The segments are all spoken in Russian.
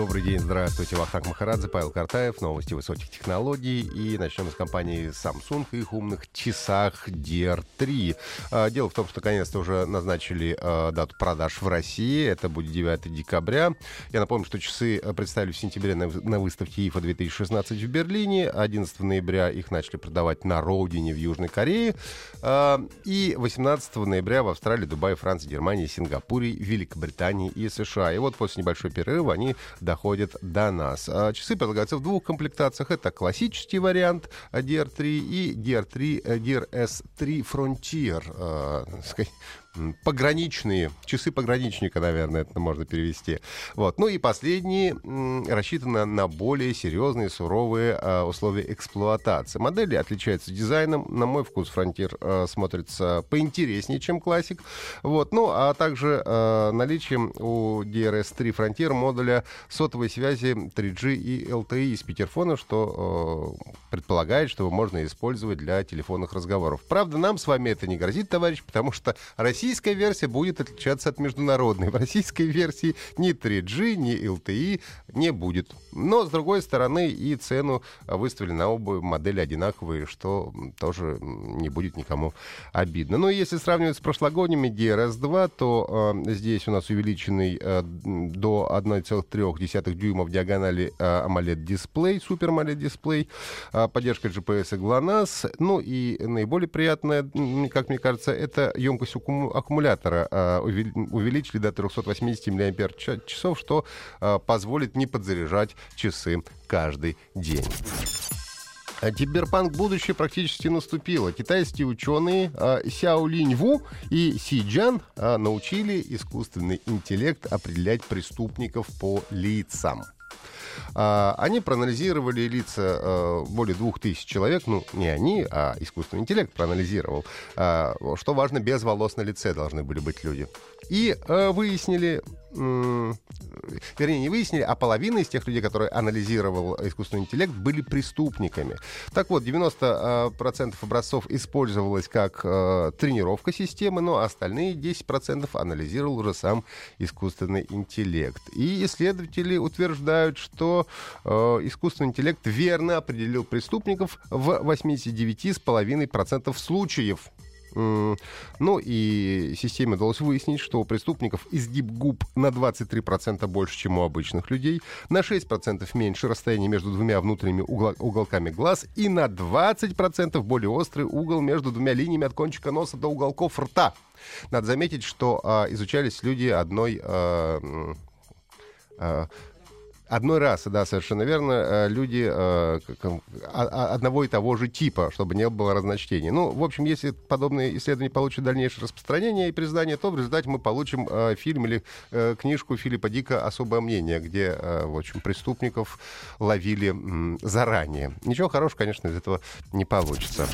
Добрый день, здравствуйте. Вахтанг Махарадзе, Павел Картаев, новости высоких технологий. И начнем с компании Samsung и их умных часах DR3. А, дело в том, что наконец-то уже назначили а, дату продаж в России. Это будет 9 декабря. Я напомню, что часы а, представили в сентябре на, выставке IFA 2016 в Берлине. 11 ноября их начали продавать на родине в Южной Корее. И 18 ноября в Австралии, Дубае, Франции, Германии, Сингапуре, Великобритании и США. И вот после небольшого перерыва они доходят до нас. А часы предлагаются в двух комплектациях. Это классический вариант DR3 и DR3, DRS3 Frontier. Э, пограничные, часы пограничника, наверное, это можно перевести. Вот. Ну и последние рассчитаны на более серьезные, суровые э, условия эксплуатации. Модели отличаются дизайном. На мой вкус Frontier э, смотрится поинтереснее, чем классик. Вот. Ну, а также наличием у DRS-3 Frontier модуля сотовой связи 3G и LTE из Питерфона, что э, предполагает, что его можно использовать для телефонных разговоров. Правда, нам с вами это не грозит, товарищ, потому что российская версия будет отличаться от международной. В российской версии ни 3G, ни LTE не будет. Но, с другой стороны, и цену выставили на оба модели одинаковые, что тоже не будет никому обидно. Но если сравнивать с прошлогодними DRS-2, то э, здесь у нас увеличенный э, до 1,3 дюймов диагонали э, AMOLED-дисплей, Super AMOLED-дисплей, э, поддержка GPS и GLONASS. Ну и наиболее приятное, как мне кажется, это емкость аккумулятора э, увеличили до 380 мАч, что позволит не подзаряжать часы каждый день. А киберпанк будущее практически наступило. Китайские ученые э, Сяо Линь Ву и Си Джан э, научили искусственный интеллект определять преступников по лицам. Они проанализировали лица более двух тысяч человек, ну, не они, а искусственный интеллект проанализировал, что важно, без волос на лице должны были быть люди. И выяснили, вернее, не выяснили, а половина из тех людей, которые анализировал искусственный интеллект, были преступниками. Так вот, 90% образцов использовалось как тренировка системы, но остальные 10% анализировал уже сам искусственный интеллект. И исследователи утверждают, что э, искусственный интеллект верно определил преступников в 89,5% случаев. Ну и системе удалось выяснить, что у преступников изгиб губ на 23% больше, чем у обычных людей, на 6% меньше расстояние между двумя внутренними угол уголками глаз и на 20% более острый угол между двумя линиями от кончика носа до уголков рта. Надо заметить, что а, изучались люди одной а, а, одной расы, да, совершенно верно, э, люди э, а, а, одного и того же типа, чтобы не было разночтений. Ну, в общем, если подобные исследования получат дальнейшее распространение и признание, то в результате мы получим э, фильм или книжку Филиппа Дика «Особое мнение», где, в общем, преступников ловили заранее. Ничего хорошего, конечно, из этого не получится.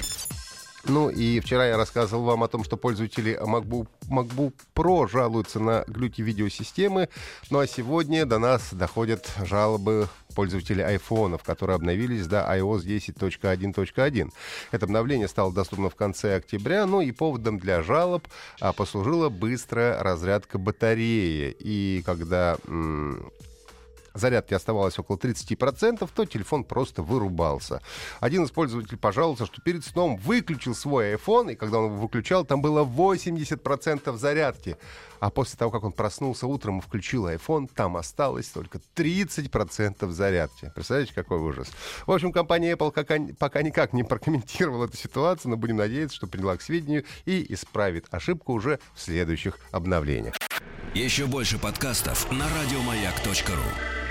Ну и вчера я рассказывал вам о том, что пользователи MacBook, MacBook Pro жалуются на глюки видеосистемы. Ну а сегодня до нас доходят жалобы пользователей айфонов, которые обновились до iOS 10.1.1. Это обновление стало доступно в конце октября, ну и поводом для жалоб а, послужила быстрая разрядка батареи. И когда зарядки оставалось около 30%, то телефон просто вырубался. Один из пользователей пожаловался, что перед сном выключил свой iPhone, и когда он его выключал, там было 80% зарядки. А после того, как он проснулся утром и включил iPhone, там осталось только 30% зарядки. Представляете, какой ужас. В общем, компания Apple пока, пока никак не прокомментировала эту ситуацию, но будем надеяться, что приняла к сведению и исправит ошибку уже в следующих обновлениях. Еще больше подкастов на радиомаяк.ру